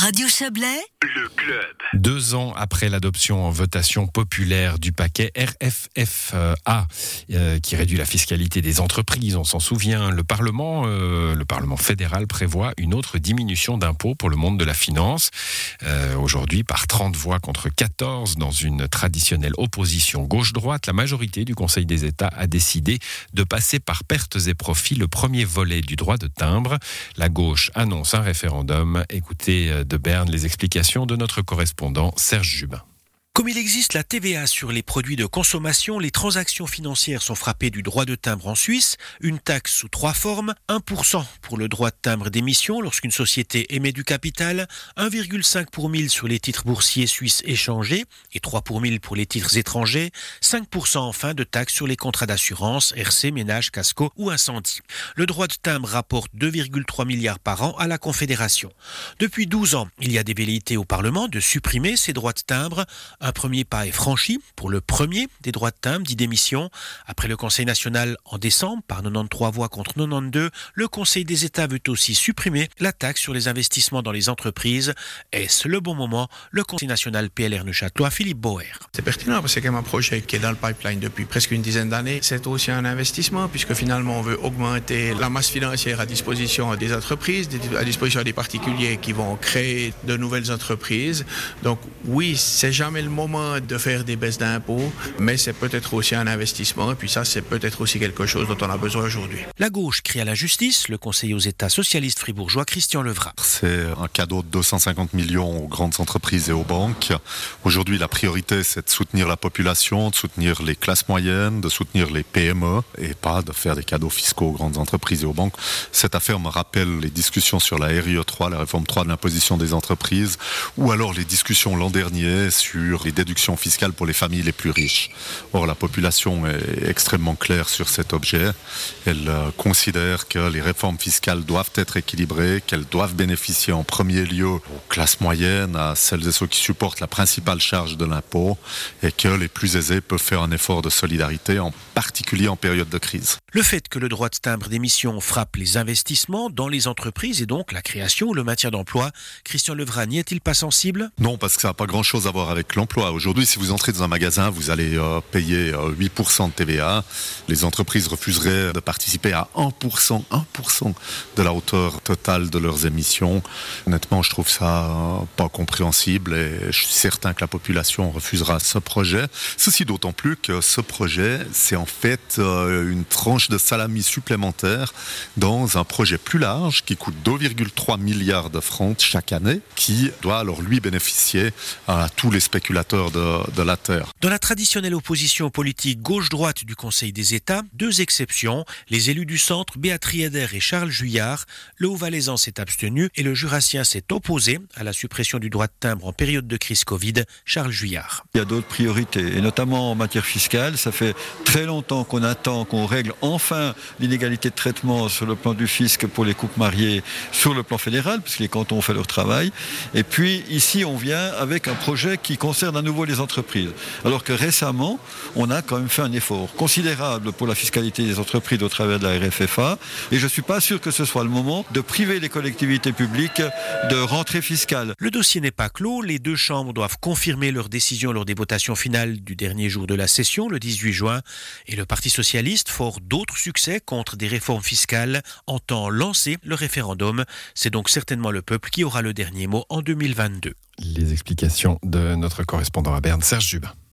Radio Chablais, le club. Deux ans après l'adoption en votation populaire du paquet RFFA, euh, qui réduit la fiscalité des entreprises, on s'en souvient, le Parlement, euh, le Parlement fédéral prévoit une autre diminution d'impôts pour le monde de la finance. Euh, Aujourd'hui, par 30 voix contre 14 dans une traditionnelle opposition gauche-droite, la majorité du Conseil des États a décidé de passer par pertes et profits le premier volet du droit de timbre. La gauche annonce un référendum. Écoutez de Berne les explications de notre correspondant Serge Jubin. Comme il existe la TVA sur les produits de consommation, les transactions financières sont frappées du droit de timbre en Suisse, une taxe sous trois formes, 1% pour le droit de timbre d'émission lorsqu'une société émet du capital, 1,5 pour mille sur les titres boursiers suisses échangés et 3 pour mille pour les titres étrangers, 5% enfin de taxe sur les contrats d'assurance, RC, ménage, casco ou incendie. Le droit de timbre rapporte 2,3 milliards par an à la Confédération. Depuis 12 ans, il y a des velléités au Parlement de supprimer ces droits de timbre. Un premier pas est franchi pour le premier des droits de timbre dit démission. Après le Conseil national en décembre, par 93 voix contre 92, le Conseil des États veut aussi supprimer la taxe sur les investissements dans les entreprises. Est-ce le bon moment? Le Conseil national PLR Neuchâtelois, Philippe Bauer. C'est pertinent parce que c'est un projet qui est dans le pipeline depuis presque une dizaine d'années. C'est aussi un investissement puisque finalement on veut augmenter la masse financière à disposition des entreprises, à disposition des particuliers qui vont créer de nouvelles entreprises. Donc oui, c'est jamais le moment de faire des baisses d'impôts, mais c'est peut-être aussi un investissement, et puis ça, c'est peut-être aussi quelque chose dont on a besoin aujourd'hui. La gauche crie à la justice, le conseiller aux États socialistes fribourgeois Christian Levrat. C'est un cadeau de 250 millions aux grandes entreprises et aux banques. Aujourd'hui, la priorité, c'est de soutenir la population, de soutenir les classes moyennes, de soutenir les PME, et pas de faire des cadeaux fiscaux aux grandes entreprises et aux banques. Cette affaire me rappelle les discussions sur la RIE 3, la réforme 3 de l'imposition des entreprises, ou alors les discussions l'an dernier sur les déductions fiscales pour les familles les plus riches. Or, la population est extrêmement claire sur cet objet. Elle euh, considère que les réformes fiscales doivent être équilibrées, qu'elles doivent bénéficier en premier lieu aux classes moyennes, à celles et ceux qui supportent la principale charge de l'impôt, et que les plus aisés peuvent faire un effort de solidarité, en particulier en période de crise. Le fait que le droit de timbre d'émission frappe les investissements dans les entreprises et donc la création ou le maintien d'emplois, Christian Levrat n'y est-il pas sensible? Non, parce que ça n'a pas grand-chose à voir avec l'emploi. Aujourd'hui, si vous entrez dans un magasin, vous allez euh, payer euh, 8% de TVA. Les entreprises refuseraient de participer à 1%, 1% de la hauteur totale de leurs émissions. Honnêtement, je trouve ça euh, pas compréhensible et je suis certain que la population refusera ce projet. Ceci d'autant plus que ce projet, c'est en fait euh, une tranche de salami supplémentaire dans un projet plus large qui coûte 2,3 milliards de francs chaque année, qui doit alors lui bénéficier à tous les spéculateurs de, de la terre. Dans la traditionnelle opposition politique gauche-droite du Conseil des États, deux exceptions, les élus du centre, Béatrice Eder et Charles Juillard, le Haut-Valaisan s'est abstenu et le Jurassien s'est opposé à la suppression du droit de timbre en période de crise Covid, Charles Juillard. Il y a d'autres priorités, et notamment en matière fiscale. Ça fait très longtemps qu'on attend qu'on règle enfin l'inégalité de traitement sur le plan du fisc pour les couples mariés sur le plan fédéral, puisque les cantons ont fait leur travail. Et puis ici, on vient avec un projet qui concerne à nouveau les entreprises. Alors que récemment, on a quand même fait un effort considérable pour la fiscalité des entreprises au travers de la RFFA. Et je ne suis pas sûr que ce soit le moment de priver les collectivités publiques de rentrée fiscale. Le dossier n'est pas clos. Les deux chambres doivent confirmer leur décision lors des votations finales du dernier jour de la session, le 18 juin. Et le Parti socialiste, fort d'autres succès contre des réformes fiscales, entend lancer le référendum. C'est donc certainement le peuple qui aura le dernier mot en 2022. Les explications de notre correspondant à Berne, Serge Jubin.